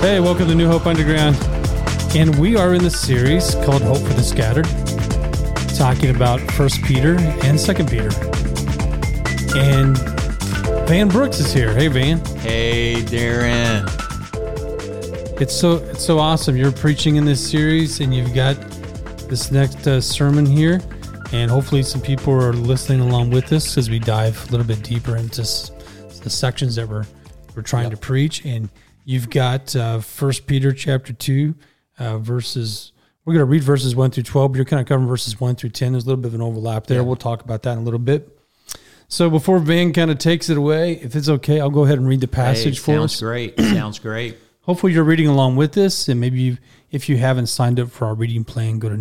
Hey, welcome to New Hope Underground. And we are in the series called Hope for the Scattered, talking about First Peter and Second Peter. And Van Brooks is here. Hey, Van. Hey, Darin. It's so it's so awesome. You're preaching in this series, and you've got this next uh, sermon here, and hopefully some people are listening along with us as we dive a little bit deeper into the sections that we're we're trying to preach. And you've got uh, First Peter chapter two, uh, verses. We're going to read verses one through twelve. But you're kind of covering verses one through ten. There's a little bit of an overlap there. We'll talk about that in a little bit. So before Van kind of takes it away, if it's okay, I'll go ahead and read the passage Hey, for sounds us. great. Sounds great. Hopefully, you're reading along with us, and maybe if you haven't signed up for our reading plan, go to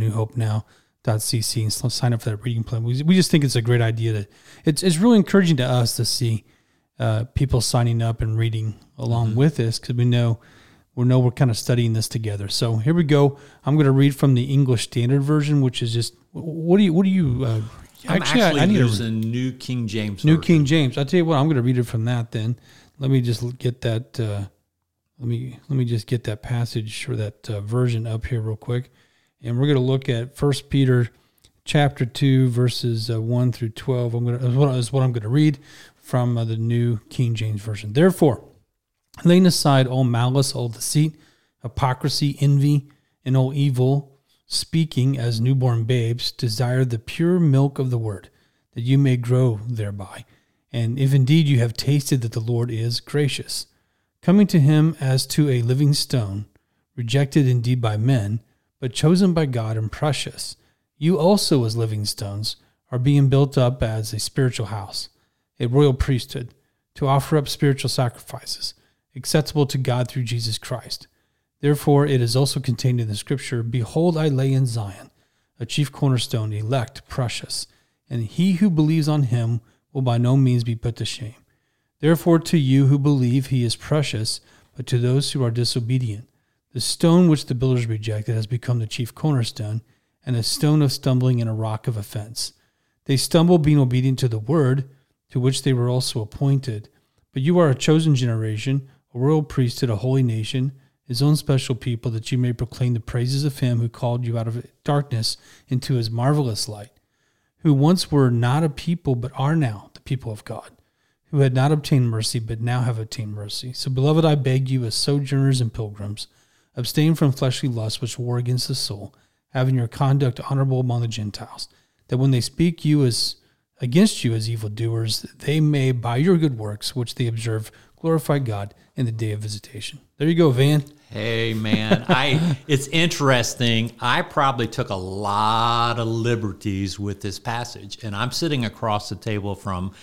newhopenow.cc and sign up for that reading plan. We, we just think it's a great idea. that it's it's really encouraging to us to see uh, people signing up and reading along with us because we know we know we're kind of studying this together. So here we go. I'm going to read from the English Standard Version, which is just what do you what do you uh, I- actually, I need to using New King James. New Version. King James. I'll tell you what, I'm going to read it from that then. Let me just get that. Uh, let me let me just get that passage or that uh, version up here real quick, and we're going to look at First Peter, chapter two, verses uh, one through twelve. I'm going to is what, I'm going to read from uh, the New King James version. Therefore, laying aside all malice, all deceit, hypocrisy, envy, and all evil, speaking as newborn babes, desire the pure milk of the word, that you may grow thereby. And if indeed you have tasted that the Lord is gracious, coming to him as to a living stone, rejected indeed by men, but chosen by God and precious, you also as living stones are being built up as a spiritual house, a royal priesthood, to offer up spiritual sacrifices, acceptable to God through Jesus Christ. Therefore, it is also contained in the scripture Behold, I lay in Zion a chief cornerstone, elect, precious, and he who believes on him will by no means be put to shame. Therefore, to you who believe, he is precious, but to those who are disobedient, the stone which the builders rejected has become the chief cornerstone, and a stone of stumbling and a rock of offense. They stumble being obedient to the word, to which they were also appointed. But you are a chosen generation, a royal priesthood, a holy nation, his own special people, that you may proclaim the praises of him who called you out of darkness into his marvelous light, who once were not a people, but are now the people of God, who had not obtained mercy, but now have obtained mercy. So, beloved, I beg you, as sojourners and pilgrims, abstain from fleshly lusts which war against the soul, having your conduct honorable among the Gentiles, that when they speak you as against you as evildoers, they may, by your good works, which they observe, glorify God in the day of visitation. There you go, Van. Hey, man. I. It's interesting. I probably took a lot of liberties with this passage, and I'm sitting across the table from.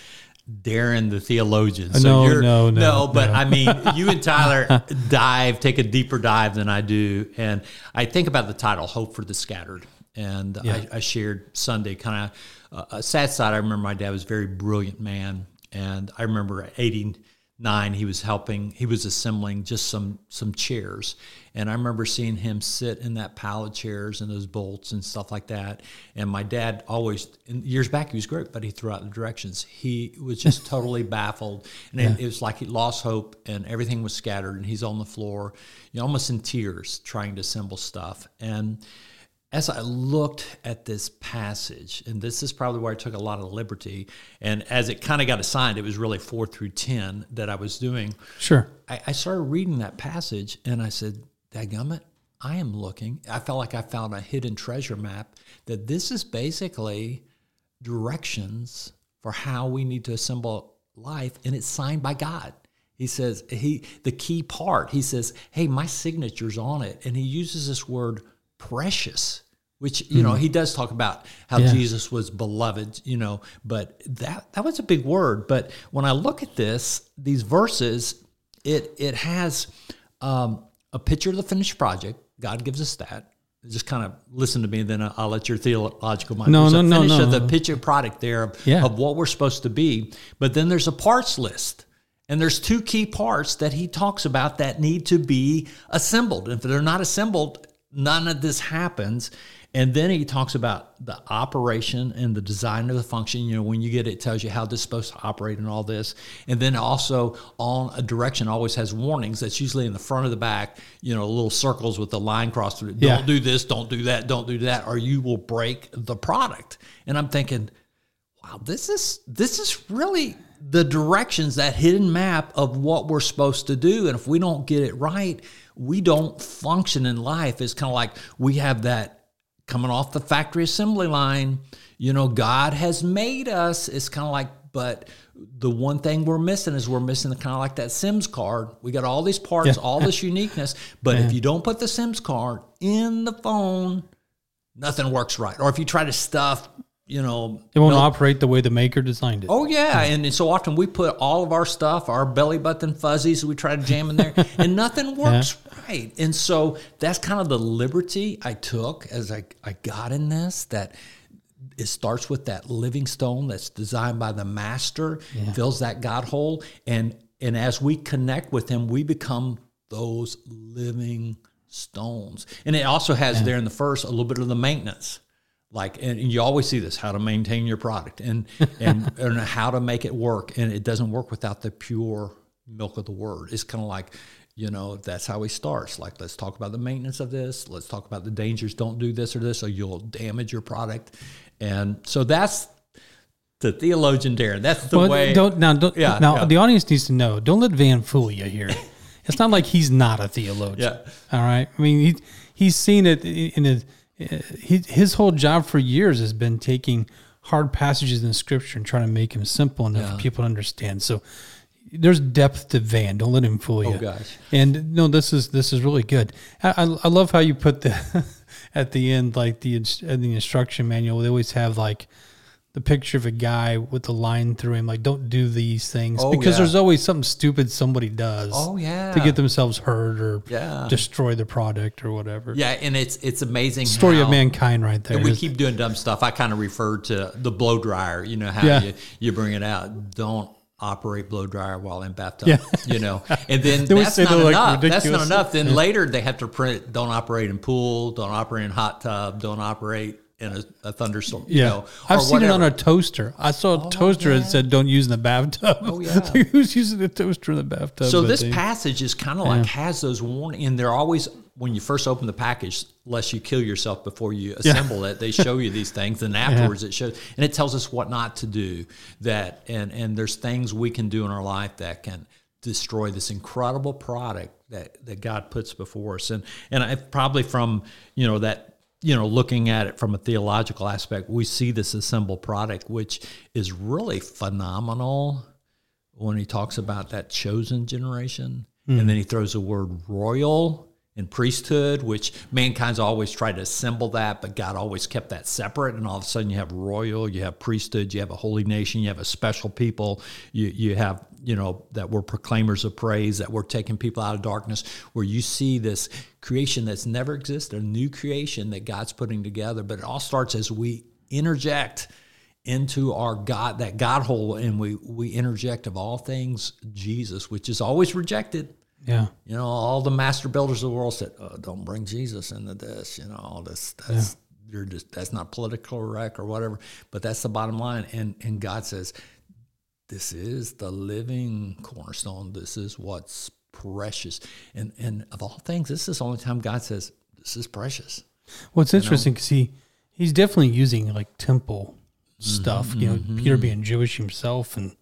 Darin the theologian. So No, you're, no, no, but no. I mean, you and Tyler dive, take a deeper dive than I do. And I think about the title, Hope for the Scattered. And I, I shared Sunday kind of uh, a sad side. I remember my dad was a very brilliant man. And I remember at 89, he was helping, he was assembling just some, some chairs. And I remember seeing him sit in that pile of chairs and those bolts and stuff like that. And my dad always, years back, he was great, but he threw out the directions. He was just totally baffled. And it, it was like he lost hope and everything was scattered. And he's on the floor, you know, almost in tears trying to assemble stuff. And as I looked at this passage, and this is probably where I took a lot of liberty, and as it kind of got assigned, it was really four through 10 that I was doing. Sure. I, I started reading that passage and I said, Dadgummit, I am looking. I felt like I found a hidden treasure map that this is basically directions for how we need to assemble life, and it's signed by God. He says he the key part. He says, "Hey, my signature's on it," and he uses this word "precious," which you know he does talk about how Yeah. Jesus was beloved. You know, but that that was a big word. But when I look at this, these verses, it it has um, a picture of the finished project. God gives us that. Just kind of listen to me, then I'll let your theological mind. No, no, no, finish no. of the picture product there of, Yeah. of what we're supposed to be. But then there's a parts list. And there's two key parts that he talks about that need to be assembled. If they're not assembled, none of this happens. And then he talks about the operation and the design of the function. You know, when you get it, it tells you how this is supposed to operate and all this. And then also on a direction always has warnings. That's usually in the front of the back, you know, little circles with the line crossed through it. Don't Yeah. do this, don't do that, don't do that, or you will break the product. And I'm thinking, wow, this is this is really the directions, that hidden map of what we're supposed to do. And if we don't get it right, we don't function in life. It's kind of like we have that coming off the factory assembly line. You know, God has made us. It's kind of like, but the one thing we're missing is we're missing the kind of like that Sims card. We got all these parts, all this uniqueness, but if you don't put the Sims card in the phone, nothing works right. Or if you try to stuff, you know, It won't milk- operate the way the maker designed it. Oh yeah, and, so often we put all of our stuff, our belly button fuzzies, we try to jam in there, and nothing works right. And so that's kind of the liberty I took as I, I got in this. That it starts with that living stone that's designed by the master, fills that God hole, and and as we connect with Him, we become those living stones. And it also has there in the first a little bit of the maintenance like and you always see this how to maintain your product and and, and how to make it work and it doesn't work without the pure milk of the word it's kind of like you know that's how he starts like let's talk about the maintenance of this let's talk about the dangers don't do this or this or you'll damage your product and so that's the theologian Darin. that's the Well, way don't now. Don't, Yeah, now yeah. the audience needs to know. Don't let Van fool you here. it's not like he's not a theologian. Yeah. All right. I mean, he he's seen it in his he, his whole job for years has been taking hard passages in Scripture and trying to make them simple enough for people to understand. So there's depth to Van. Don't let him fool oh, you. Oh, gosh. And no, this is this is really good. I, I, I love how you put the at the end like the in the instruction manual. They always have like the picture of a guy with the line through him, like "Don't do these things," Oh, because yeah. there's always something stupid somebody does. Oh, yeah. to get themselves hurt or Yeah. destroy the product or whatever. yeah and it's it's amazing Story how, of mankind, right there. And we keep doing dumb stuff. I kind of refer to the blow dryer. You know how Yeah. you, you bring it out. Don't operate blow dryer while in bathtub. Yeah. You know, and then that's not they're, like, enough. that's not enough. Then later they have to print. Don't operate in pool. Don't operate in hot tub. Don't operate in a, a thunderstorm. You yeah, know, I've or seen it on a toaster. I saw a oh, toaster that said "Don't use in the bathtub." Oh yeah. who's using a toaster in the bathtub? So this they- passage is kind of like has those warning, and they're always when you first open the package, lest you kill yourself before you assemble it. They show you these things, and afterwards it shows, and it tells us what not to do. That and and there's things we can do in our life that can destroy this incredible product that that God puts before us, and and I probably from you know that you know, looking at it from a theological aspect, we see this assembled product, which is really phenomenal when he talks about that chosen generation. And hmm. then he throws the word royal and priesthood, which mankind's always tried to assemble that, but God always kept that separate. And all of a sudden you have royal, you have priesthood, you have a holy nation, you have a special people, you, you have, you know, that we're proclaimers of praise, that we're taking people out of darkness, where you see this creation that's never existed, a new creation that God's putting together. But it all starts as we interject into our God, that God hole, and we we interject of all things Jesus, which is always rejected. Yeah, You know, all the master builders of the world said, oh, "Don't bring Jesus into this." You know, all this that's you're just that's not political correct or whatever. But that's the bottom line. And and God says, "This is the living cornerstone. This is what's precious." And and of all things, this is the only time God says, "This is precious." Well, it's interesting because he he's definitely using like temple Mm-hmm, stuff. You know, Peter being Jewish himself, and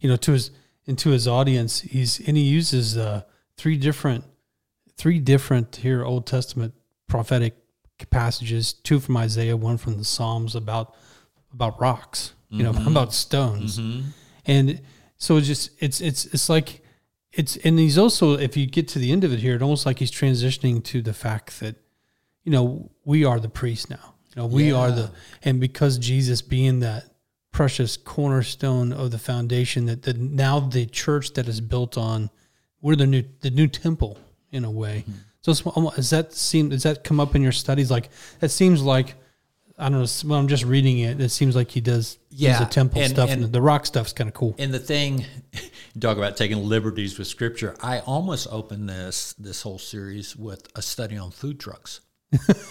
you know, to his and to his audience, he's and he uses uh, three different three different here Old Testament prophetic passages, two from Isaiah, one from the Psalms about about rocks. You know, Mm-hmm. about stones, and so it's just it's it's it's like it's and he's also if you get to the end of it here, it's almost like he's transitioning to the fact that you know, we are the priest now. You know, we are the, and because Jesus being that precious cornerstone of the foundation that, the, now the church that is built on, we're the new, the new temple in a way. Mm-hmm. So it's, almo- does that seem, does that come up in your studies? Like, that seems like, I don't know, when I'm just reading it, it seems like he does Yeah, the temple and- stuff and- and the rock stuff's kind of cool. And the thing, you talk about taking liberties with scripture. I almost opened this this whole series with a study on food trucks.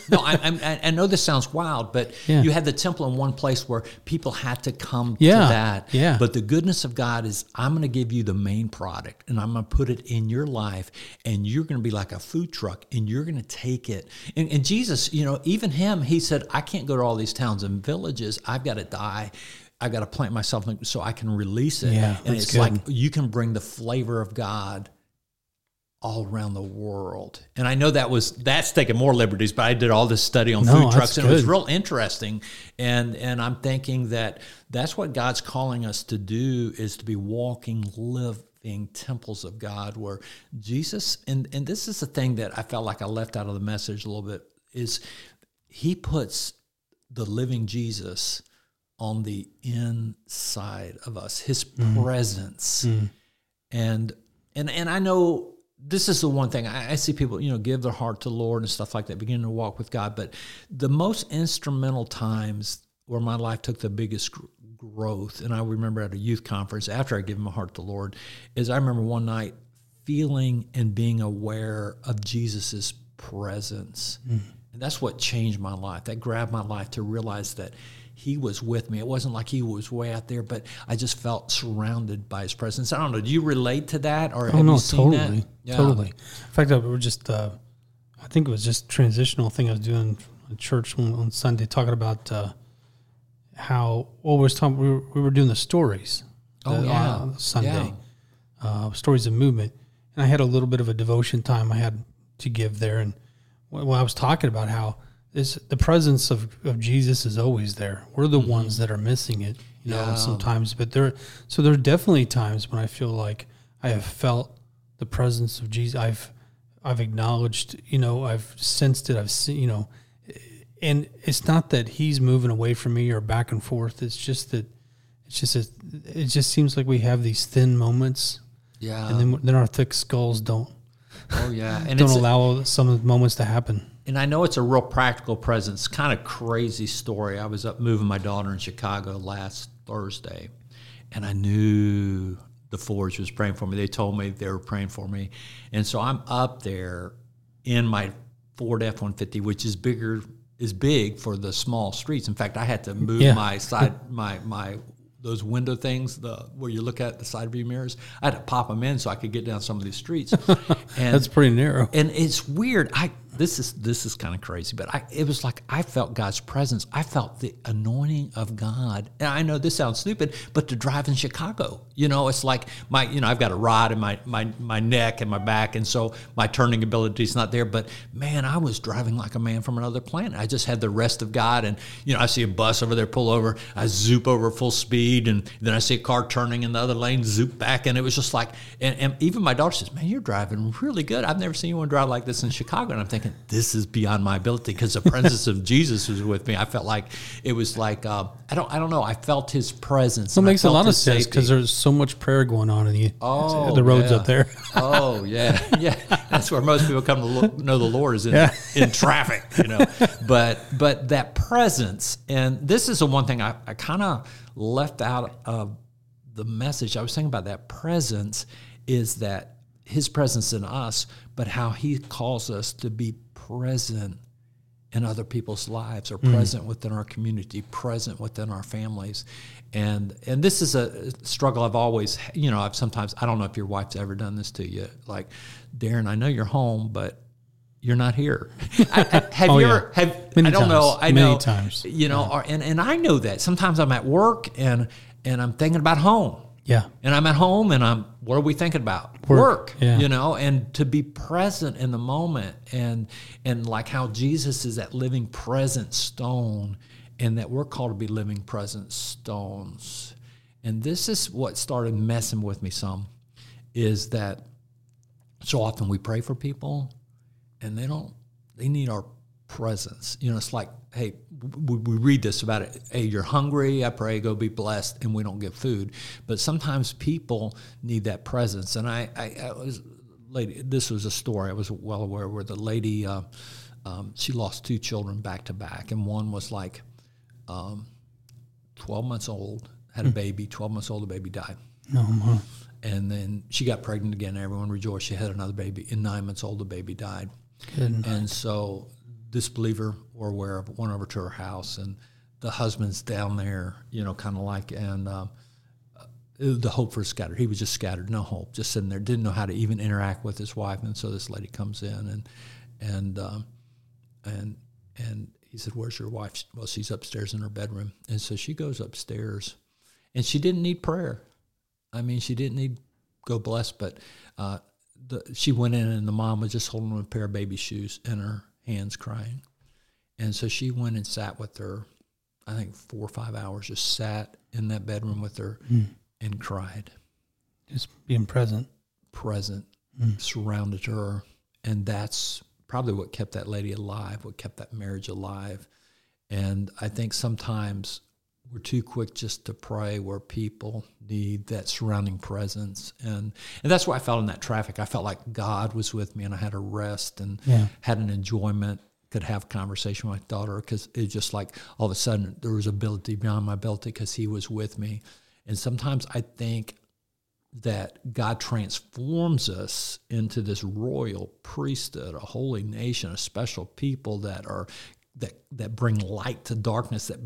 No, I, I, I, know this sounds wild, but yeah. you had the temple in one place where people had to come yeah. to that. Yeah. But the goodness of God is, I'm going to give you the main product, and I'm going to put it in your life, and you're going to be like a food truck, and you're going to take it. And, and Jesus, you know, even him, he said, I can't go to all these towns and villages. I've got to die. I've got to plant myself so I can release it. Yeah, and it's good. like you can bring the flavor of God all around the world. And I know that was that's taking more liberties, but I did all this study on no, food trucks and it was real interesting. And and I'm thinking that that's what God's calling us to do is to be walking, living temples of God where Jesus and and this is the thing that I felt like I left out of the message a little bit is he puts the living Jesus on the inside of us, his mm. presence. Mm. And and and I know this is the one thing I, see people, you know, give their heart to the Lord and stuff like that, beginning to walk with God. But the most instrumental times where my life took the biggest growth, and I remember at a youth conference after I gave my heart to the Lord, is I remember one night feeling and being aware of Jesus's presence. Mm. And that's what changed my life. That grabbed my life to realize that he was with me. It wasn't like he was way out there, but I just felt surrounded by his presence. I don't know. Do you relate to that, or oh, have no, you seen totally, that? Yeah. totally. In fact, I were just, uh, I think it was just transitional thing I was doing at church on, on Sunday, talking about uh, how well, we was talking. We were, we were doing the stories. Oh the, yeah, uh, Sunday yeah. uh, stories of movement, and I had a little bit of a devotion time I had to give there, and when I was talking about how is the presence of, of Jesus is always there. We're the mm-hmm. ones that are missing it, you know, yeah. sometimes. But there, so there are definitely times when I feel like I have felt the presence of Jesus. I've, I've acknowledged, you know, I've sensed it. I've seen, you know, and it's not that he's moving away from me or back and forth. It's just that, it's just a, it just seems like we have these thin moments. Yeah. And then then our thick skulls don't. Oh yeah, and don't allow some of the moments to happen and I know it's a real practical presence. Kind of crazy story. I was up moving my daughter in Chicago last Thursday, and I knew the Forge was praying for me. They told me they were praying for me, and so I'm up there in my Ford F one fifty, which is bigger is big for the small streets. In fact, I had to move yeah. my side my my those window things, the where you look at the side view mirrors. I had to pop them in so I could get down some of these streets. And that's pretty narrow. And it's weird. I this is this is kind of crazy, but I it was like I felt God's presence. I felt the anointing of God. And I know this sounds stupid, but to drive in Chicago, you know, it's like my you know I've got a rod in my my my neck and my back, and so my turning ability is not there. But man, I was driving like a man from another planet. I just had the rest of God, and you know I see a bus over there pull over, I zoop over full speed, and then I see a car turning in the other lane, zoop back, and it was just like, and, and even my daughter says, "Man, you're driving really good. I've never seen anyone drive like this in Chicago," and I'm thinking thinking, this is beyond my ability because the presence of Jesus was with me. I felt like it was like uh, I don't I don't know. I felt His presence. It makes a lot of sense because there's so much prayer going on in the oh, the roads yeah. up there. oh yeah, yeah. That's where most people come to look, know the Lord is in yeah. in traffic, you know. But but that presence, and this is the one thing I, I kind of left out of the message. I was thinking about that presence is that his presence in us, but how he calls us to be present in other people's lives or mm. present within our community, present within our families. And and this is a struggle I've always, you know, I've sometimes I don't know if your wife's ever done this to you. Like, Darin, I know you're home, but you're not here. I, I, have oh, you yeah. ever have Many I don't times. know. I Many know times. You know, yeah. or, and, and I know that. Sometimes I'm at work and and I'm thinking about home. Yeah. And I'm at home and I'm what are we thinking about? Work. Work yeah. You know, and to be present in the moment and and like how Jesus is that living present stone and that we're called to be living present stones. And this is what started messing with me some is that so often we pray for people and they don't they need our presence. You know, it's like, hey, we, we, read this about it. Hey, you're hungry. I pray, go be blessed, and we don't get food. But sometimes people need that presence. And I, I, I was, lady, this was a story I was well aware where the lady, uh, um, she lost two children back to back, and one was like um, 12 months old, had a hmm. baby. 12 months old, the baby died. No, and then she got pregnant again. Everyone rejoiced. She had another baby. And nine months old, the baby died. Good. And so disbeliever or aware of went over to her house and the husband's down there, you know, kind of like, and um, uh, the hope for scattered. He was just scattered, no hope, just sitting there, didn't know how to even interact with his wife. And so this lady comes in and, and, um, and, and he said, Where's your wife? Well, she's upstairs in her bedroom. And so she goes upstairs and she didn't need prayer. I mean, she didn't need go bless, but uh, the, she went in and the mom was just holding a pair of baby shoes in her hands crying. And so she went and sat with her, I think four or five hours, just sat in that bedroom with her mm. and cried. Just being present. Present, mm. surrounded her. And that's probably what kept that lady alive, what kept that marriage alive. And I think sometimes we're too quick just to pray where people need that surrounding presence and and that's why I felt in that traffic. I felt like God was with me and I had a rest and yeah. had an enjoyment, could have conversation with my daughter because it's just like all of a sudden there was ability beyond my ability because he was with me. And sometimes I think that God transforms us into this royal priesthood, a holy nation, a special people that are that that bring light to darkness that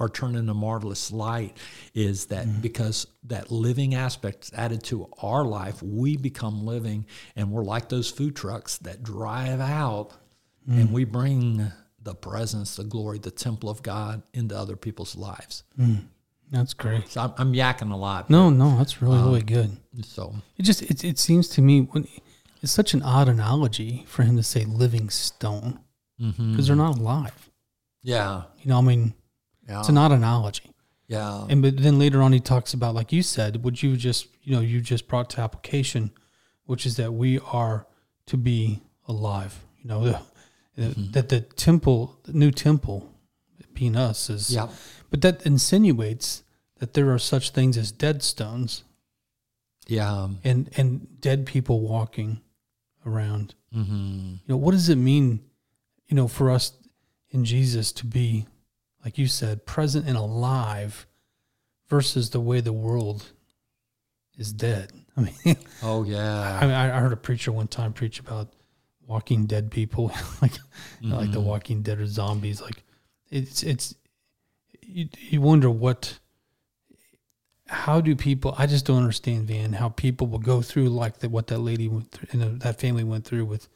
are turned into marvelous light is that mm because that living aspect is added to our life we become living and we're like those food trucks that drive out mm and we bring the presence the glory the temple of god into other people's lives mm. that's great so I'm, I'm, yakking a lot no no that's really um, really good so it just it, it seems to me when it's such an odd analogy for him to say living stone because mm-hmm. they're not alive. Yeah. You know, I mean, yeah. it's an odd analogy. Yeah. And but then later on, he talks about, like you said, what you just, you know, you just brought to application, which is that we are to be alive. You know, the, mm-hmm. that the temple, the new temple, being us, is. Yeah. But that insinuates that there are such things as dead stones. Yeah. And and dead people walking around. Mm-hmm. You know, what does it mean, you know, for us in Jesus to be, like you said, present and alive versus the way the world is dead? I mean, oh, yeah. I, mean, I heard a preacher one time preach about walking dead people, like, mm-hmm. like the mm-hmm. walking dead or zombies. Like, it's, it's, you, you wonder what, how do people i just don't understand van how people will go through like the, what that lady went through and that family went through with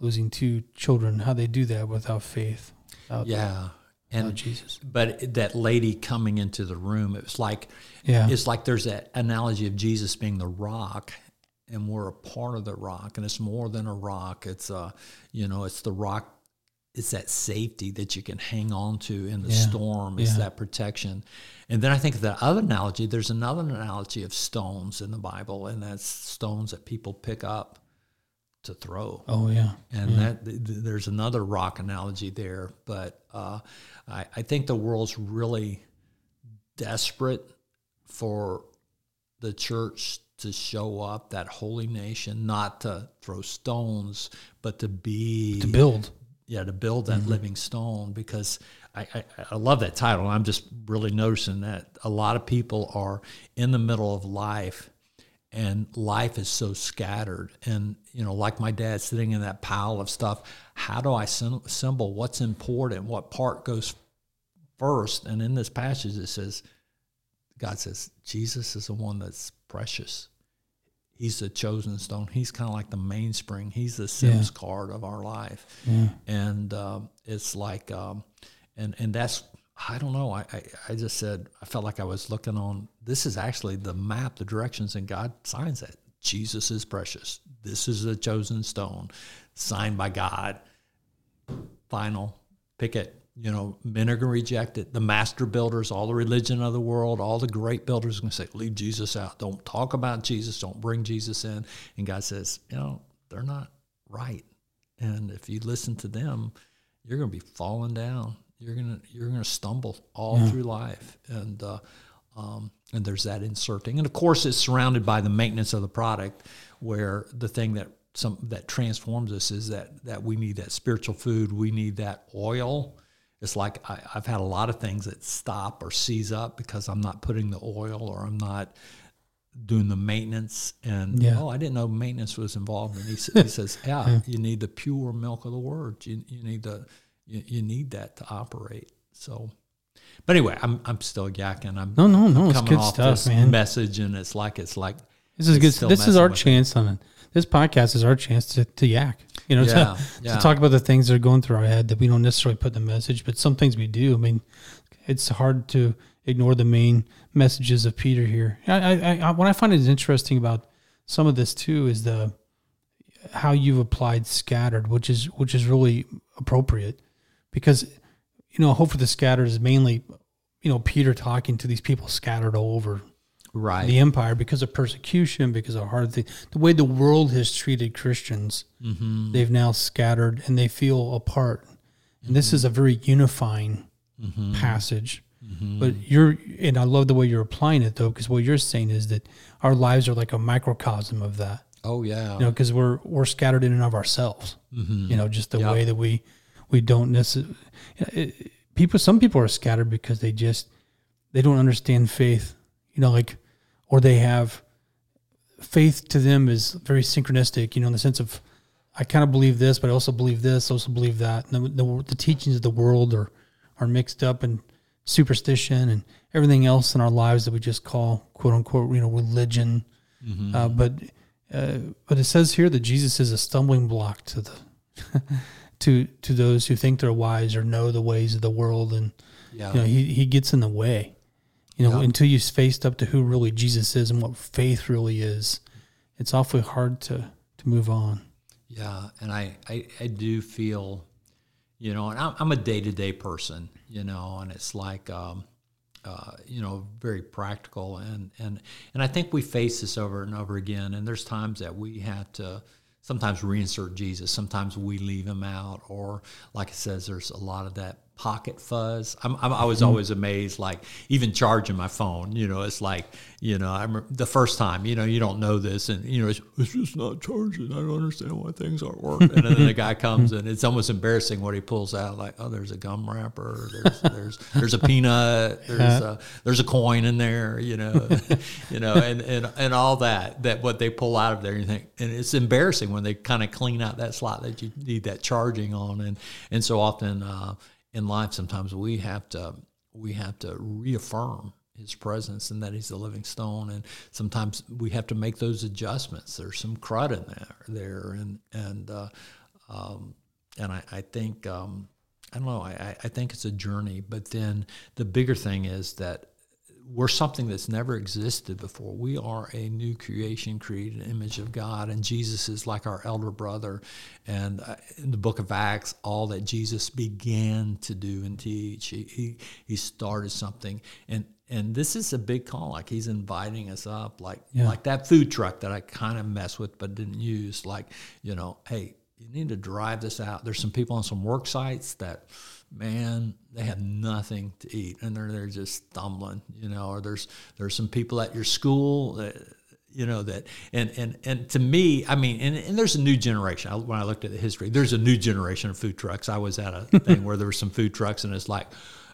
losing two children how they do that without faith without, yeah and jesus but that lady coming into the room it was like yeah it's like there's that analogy of jesus being the rock and we're a part of the rock and it's more than a rock it's a you know it's the rock it's that safety that you can hang on to in the yeah. storm. It's yeah. that protection. And then I think the other analogy, there's another analogy of stones in the Bible, and that's stones that people pick up to throw. Oh yeah. And yeah. that th- there's another rock analogy there, but uh, I, I think the world's really desperate for the church to show up, that holy nation, not to throw stones, but to be to build. Yeah to build that mm-hmm. living stone because I, I, I, love that title. I'm just really noticing that a lot of people are in the middle of life and life is so scattered. And you know like my dad sitting in that pile of stuff how do i assemble what's important what part goes first? And in this passage it says god says jesus is the one that's precious he's the chosen stone. He's kind of like the mainspring. He's the Sims yeah. card of our life, yeah. and um, it's like, um, and and that's I don't know. I, I, I just said I felt like I was looking on. This is actually the map, the directions, and God signs that Jesus is precious. This is the chosen stone, signed by God. Final, pick it you know, men are going to reject it. The master builders, all the religion of the world, all the great builders are going to say, leave Jesus out. Don't talk about Jesus. Don't bring Jesus in. And God says, you know, they're not right. And if you listen to them, you're going to be falling down. You're going to you're going to stumble all yeah. through life. And uh, um, and there's that inserting. And of course, it's surrounded by the maintenance of the product, where the thing that some that transforms us is that that we need that spiritual food. We need that oil it's like I, have had a lot of things that stop or seize up because I'm not putting the oil or I'm not doing the maintenance. And yeah. oh, I didn't know maintenance was involved. And he, he says, yeah, yeah, you need the pure milk of the word. You, you need the you, you need that to operate. So, but anyway, I'm I'm still yakking. I'm No, no, no. It's good off stuff, this man. message, and it's like it's like This is good. This is our chance on it. This podcast is our chance to, to yak. You know, Yeah, to, yeah. to talk about the things that are going through our head that we don't necessarily put in the message, but some things we do. I mean, it's hard to ignore the main messages of Peter here. I, I, I what I find is interesting about some of this too is the how you've applied scattered, which is which is really appropriate because you know hope for the scattered is mainly you know Peter talking to these people scattered all over right. the empire because of persecution, because of hard things. The way the world has treated Christians, Mm-hmm. they've now scattered and they feel apart. And this is a very unifying Mm-hmm. passage. But you're, and I love the way you're applying it though, because what you're saying is that our lives are like a microcosm of that. oh yeah. You know, because we're we're scattered in and of ourselves. You know, just the Yep. way that we we don't necessarily. People, some people are scattered because they just they don't understand faith. You know, like or they have faith to them is very synchronistic. You know, in the sense of I kind of believe this, but I also believe this, also believe that. And the, the, the teachings of the world are are mixed up and superstition and everything else in our lives that we just call quote unquote you know religion. Uh, but uh, but it says here that Jesus is a stumbling block to the to to those who think they're wise or know the ways of the world, and yeah. you know he he gets in the way. You know, Yeah. until you're faced up to who really Jesus is and what faith really is, it's awfully hard to to move on. Yeah, and I, I, I do feel, you know, and I'm, I'm a day to day person, you know, and it's like, um, uh, you know, very practical, and and and I think we face this over and over again, and there's times that we have to sometimes reinsert Jesus, sometimes we leave him out, or like it says, there's a lot of that pocket fuzz. I'm, I'm, I was always amazed, like even charging my phone, you know, it's like, you know, I remember the first time, you know, you don't know this and, you know, it's, it's just not charging. I don't understand why things aren't working. And then the guy comes and it's almost embarrassing what he pulls out. Like, oh, there's a gum wrapper. There's, there's, there's a peanut. There's a, there's a coin in there, you know, you know, and, and, and all that, that what they pull out of there, you think, and it's embarrassing when they kind of clean out that slot that you need that charging on. And, and so often, uh, in life sometimes we have to we have to reaffirm his presence and that he's the living stone. And sometimes we have to make those adjustments. There's some crud in there there. And and uh, um, and I, I think um, I don't know. I, I think it's a journey. But then the bigger thing is that we're something that's never existed before. We are a new creation, created image of God, and Jesus is like our elder brother. And uh, in the book of Acts, all that Jesus began to do and teach, he he, he started something, and and this is a big call. Like he's inviting us up, like Yeah. like that food truck that I kind of messed with but didn't use. Like you know, hey, you need to drive this out. There's some people on some work sites that man, they have nothing to eat and they're they're just stumbling, you know. Or there's there's some people at your school that you know that and and and to me, I mean, and, and there's a new generation. I, when I looked at the history, there's a new generation of food trucks. I was at a thing where there were some food trucks, and it's like,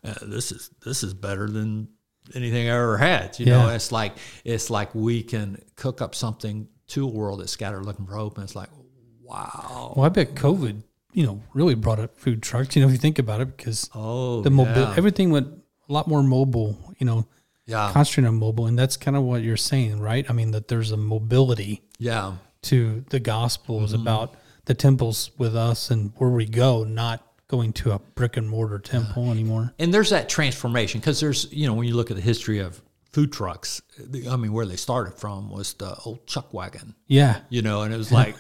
uh, this is this is better than anything I ever had. You know, it's like it's like we can cook up something to a world that's scattered looking for hope, and it's like, wow. Well, I bet COVID, you know, really brought up food trucks. You know, if you think about it, because Oh, the mobile, yeah. everything went a lot more mobile. You know, yeah, concentrated on mobile, and that's kind of what you're saying, right? I mean, that there's a mobility yeah. to the gospel Mm-hmm. is about the temples with us and where we go, not going to a brick and mortar temple anymore. and there's that transformation because there's you know when you look at the history of food trucks the, i mean where they started from was the old chuck wagon Yeah, you know and it was like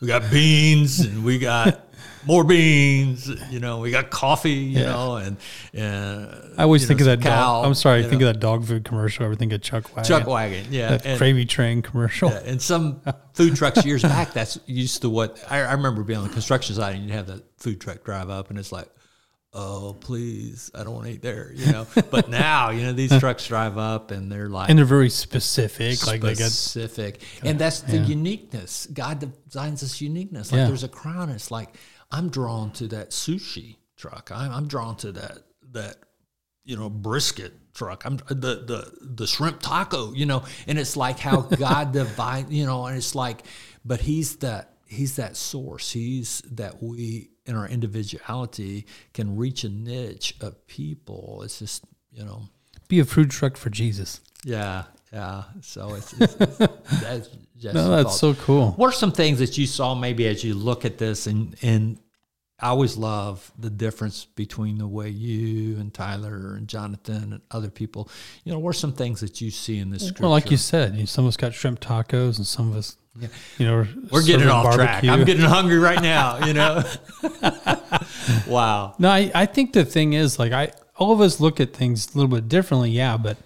we got beans and we got more beans you know we got coffee you know and and I always think know, of that. cow, dog, I'm sorry, I think know, of that dog food commercial. I think of Chuck Wagon. chuck wagon yeah that and- gravy train commercial. and some food trucks years back that's used to what I, I remember being on the construction site and you'd have that food truck drive up and it's like oh please i don't want to eat there you know? But now you know these trucks drive up and they're like And they're very specific. Like they specific. And that's the uniqueness. God designs this uniqueness. Like Yeah. there's a crown it's like i'm drawn to that sushi truck. I'm, I'm drawn to that that you know brisket truck. I'm the the the shrimp taco you know? And it's like how god divine you know and it's like but he's that he's that source. He's that we in our individuality can reach a niche of people. It's just you know, be a food truck for Jesus. Yeah, yeah. So it's, it's, it's that's just no, that's so cool. What are some things that you saw maybe as you look at this and and I always love the difference between the way you and Tyler and Jonathan and other people, you know, what are some things that you see in this scripture? Well, like you said, you know, some of us got shrimp tacos and some of us, yeah. you know, we're getting off barbecue. track. I'm getting hungry right now, you know? wow. No, I, I think the thing is like, I, all of us look at things a little bit differently. Yeah. But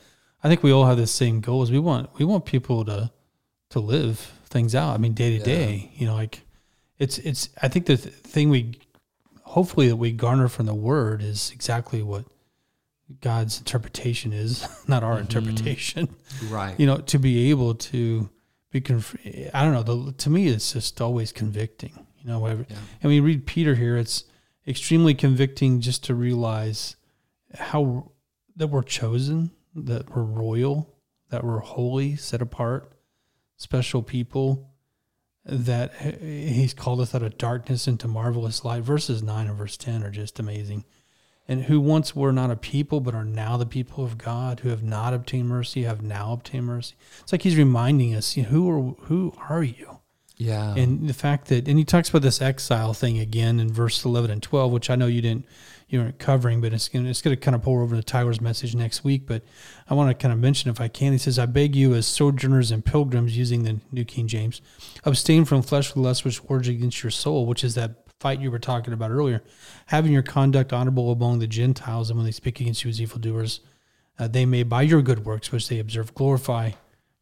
I think we all have the same goals. We want, we want people to, to live things out. I mean, day to day, you know, like it's, it's, I think the th- thing we hopefully that we garner from the word is exactly what God's interpretation is, not our mm-hmm. interpretation. Right. You know, to be able to be, conf- I don't know, the, to me, it's just always convicting. You know, whatever. Yeah. And we read Peter here, it's extremely convicting just to realize how that we're chosen, that we're royal, that we're holy, set apart, special people, that he's called us out of darkness into marvelous light. Verses 9 and verse 10 are just amazing. And who once were not a people, but are now the people of God, who have not obtained mercy, have now obtained mercy. It's like he's reminding us, you know, who are who are you? Yeah. And the fact that, and he talks about this exile thing again in verse 11 and 12, which I know you didn't you weren't covering, but it's gonna, it's going to kind of pour over to Tyler's message next week. But I want to kind of mention, if I can, he says, I beg you, as sojourners and pilgrims, using the New King James, abstain from fleshly lust which wars against your soul, which is that fight you were talking about earlier. Having your conduct honorable among the Gentiles, and when they speak against you as evildoers, uh, they may, by your good works, which they observe, glorify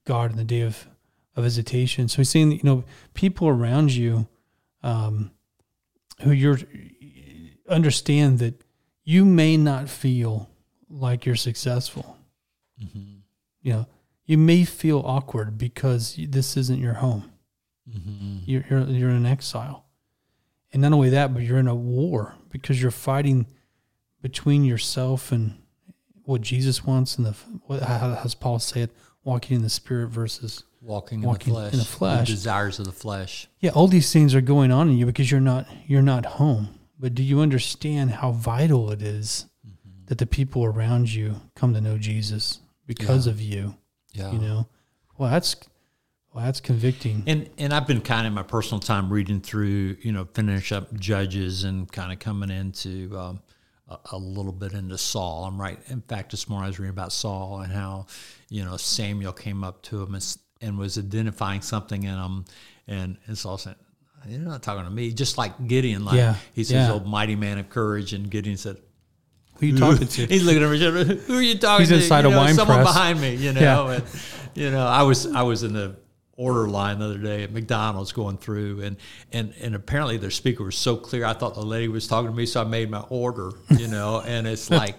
God in the day of, of visitation. So he's saying, you know, people around you um, who you're understand that you may not feel like you're successful. Mm-hmm. You know, you may feel awkward because this isn't your home. Mm-hmm. You're, you're, you're in exile, and not only that, but you're in a war because you're fighting between yourself and what Jesus wants, and the what how does Paul say it? Walking in the Spirit versus walking, walking in, the flesh, in the flesh, the desires of the flesh. Yeah, all these things are going on in you because you're not you're not home. But do you understand how vital it is mm-hmm. that the people around you come to know Jesus because yeah. of you? Yeah. You know, well, that's well, that's convicting. And and I've been kind of in my personal time reading through, you know, finish up Judges and kind of coming into um, a, a, little bit into Saul. I'm right. In fact, this morning I was reading about Saul and how, you know, Samuel came up to him and, and was identifying something in him, and and Saul said, you're not talking to me. Just like Gideon, like yeah, he says, yeah. "Oh, mighty man of courage," and Gideon said, "Who are you talking to?" He's looking at me. Who are you talking He's to? He's inside you a know, wine someone press. behind me. You know, yeah. and you know, I was I was in the order line the other day at McDonald's going through, and and and apparently their speaker was so clear. I thought the lady was talking to me, so I made my order. You know, and it's like.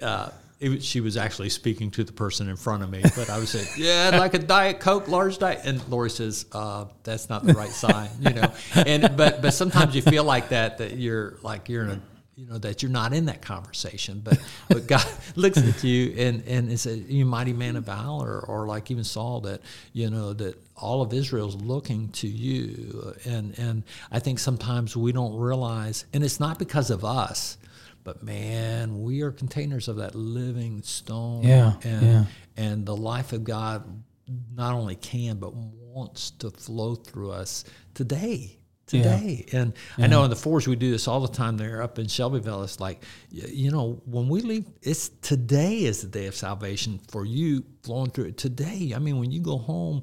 Uh, it, she was actually speaking to the person in front of me, but I was saying, "Yeah, I'd like a diet coke, large diet." And Lori says, uh, "That's not the right sign," you know. And but but sometimes you feel like that that you're like you're in a you know that you're not in that conversation, but but God looks at you and and is a you mighty man of valor, or like even Saul that you know that all of Israel's looking to you, and and I think sometimes we don't realize, and it's not because of us but man, we are containers of that living stone. Yeah. And yeah. and the life of God not only can but wants to flow through us today. Today. Yeah. And yeah. I know in the forge we do this all the time there up in Shelbyville. It's like you know, when we leave it's today is the day of salvation for you flowing through it. Today. I mean, when you go home,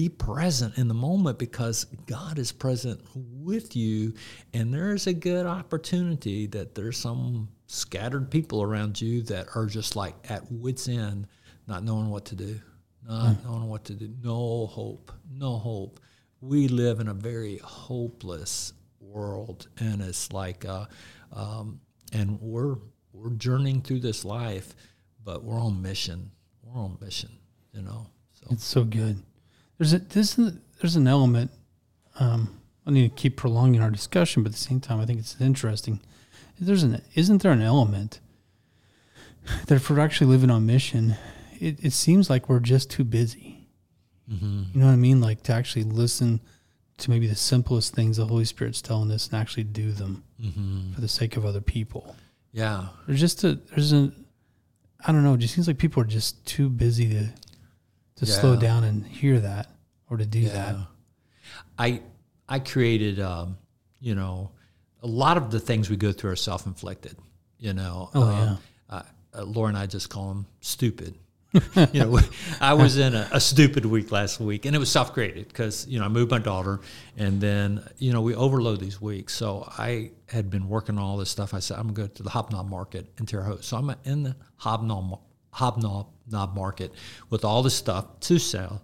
be present in the moment because God is present with you. And there's a good opportunity that there's some scattered people around you that are just like at wits' end, not knowing what to do, not mm. knowing what to do. No hope, no hope. We live in a very hopeless world, and it's like, uh, um, and we're we're journeying through this life, but we're on mission. We're on mission, you know. So. It's so good. There's a this there's an element. Um, I need to keep prolonging our discussion, but at the same time, I think it's interesting. There's an isn't there an element that if we're actually living on mission, it, it seems like we're just too busy. Mm-hmm. You know what I mean? Like to actually listen to maybe the simplest things the Holy Spirit's telling us and actually do them Mm-hmm. for the sake of other people. Yeah. There's just a there's an I don't know. It just seems like people are just too busy to to slow down and hear that or to do that. I I created um, you know, a lot of the things we go through are self inflicted. You know. Oh, Um, yeah. uh, uh, Laura and I just call them stupid. you know, I was in a, a stupid week last week, and it was self created because you know I moved my daughter, and then you know we overload these weeks. So I had been working on all this stuff. I said I'm going to go to the Hobnob Market in Terre Haute. So I'm in the Hobnob Hobnob Knob Market with all this stuff to sell,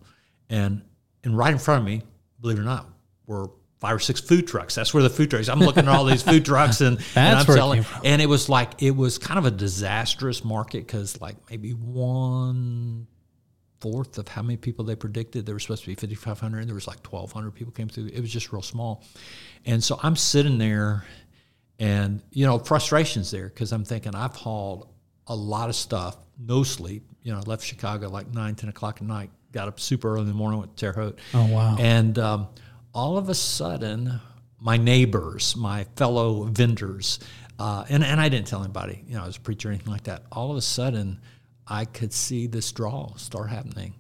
and and right in front of me, believe it or not, were five or six food trucks. That's where the food trucks. I'm looking at all these food trucks, and, and I'm where it selling. And it was like it was kind of a disastrous market because like maybe one fourth of how many people they predicted there were supposed to be 5,500. There was like 1,200 people came through. It was just real small, and so I'm sitting there, and you know frustrations there because I'm thinking I've hauled a lot of stuff, no sleep. You know, I left Chicago like nine, 10 o'clock at night. Got up super early in the morning, went to Terre Haute. Oh wow. And um, all of a sudden, my neighbors, my fellow vendors, uh, and, and I didn't tell anybody, you know, I was a preacher or anything like that. All of a sudden, I could see this draw start happening.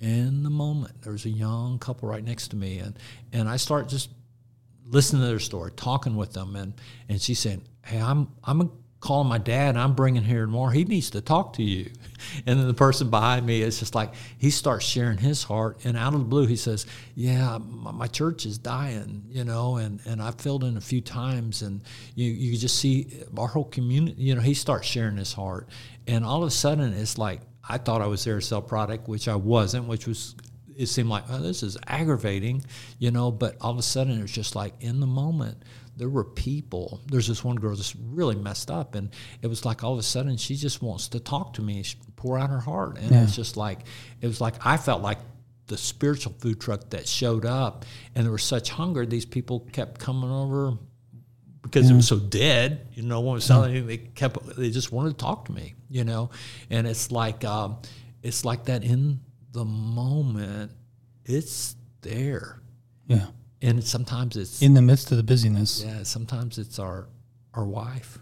In the moment, there was a young couple right next to me, and, and I start just listening to their story, talking with them, and, and she's saying, "Hey, I'm I'm calling my dad, I'm bringing here more. He needs to talk to you." And then the person behind me is just like he starts sharing his heart, and out of the blue, he says, "Yeah, my, church is dying, you know, and and I filled in a few times, and you you just see our whole community. You know, he starts sharing his heart, and all of a sudden, it's like I thought I was there to sell product, which I wasn't, which was it seemed like oh, this is aggravating, you know. But all of a sudden, it was just like in the moment, there were people. There's this one girl that's really messed up, and it was like all of a sudden she just wants to talk to me, she pour out her heart, and it's just like it was like I felt like the spiritual food truck that showed up, and there was such hunger. These people kept coming over because it was so dead. You know, one was selling anything. They kept. They just wanted to talk to me. You know, and it's like um, it's like that in the moment. It's there, Yeah. And sometimes it's In the midst of the busyness. yeah. Sometimes it's our our wife.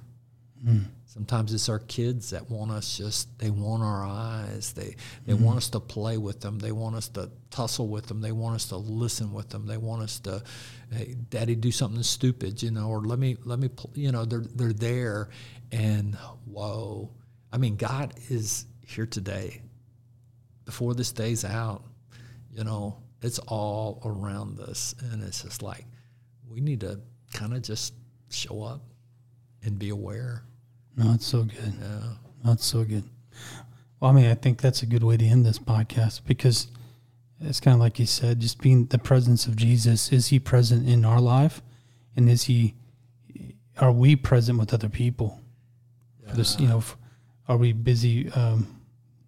Hmm. Sometimes it's our kids that want us just they want our eyes. They they hmm. want us to play with them. They want us to tussle with them. They want us to listen with them. They want us to, hey, daddy, do something stupid, you know, or let me let me you know, they're they're there and whoa. I mean, God is here today. Before this day's out, you know, it's all around us and it's just like we need to kind of just show up and be aware. No, it's so good. Yeah. That's so good. Well, I mean, I think that's a good way to end this podcast because it's kind of like you said, just being the presence of Jesus. Is he present in our life? And is he, are we present with other people? For this, you know, are we busy um,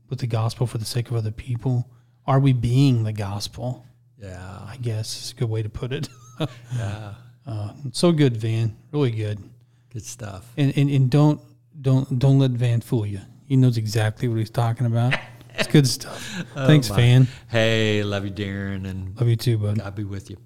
with the gospel for the sake of other people? Are we being the gospel? Yeah. I guess it's a good way to put it. Yeah. uh, so good, Van. Really good. Good stuff. And, and and don't don't don't let Van fool you. He knows exactly what he's talking about. It's good stuff. Thanks, my. Van. Hey, love you, Darin, and Love you too, bud. God be with you.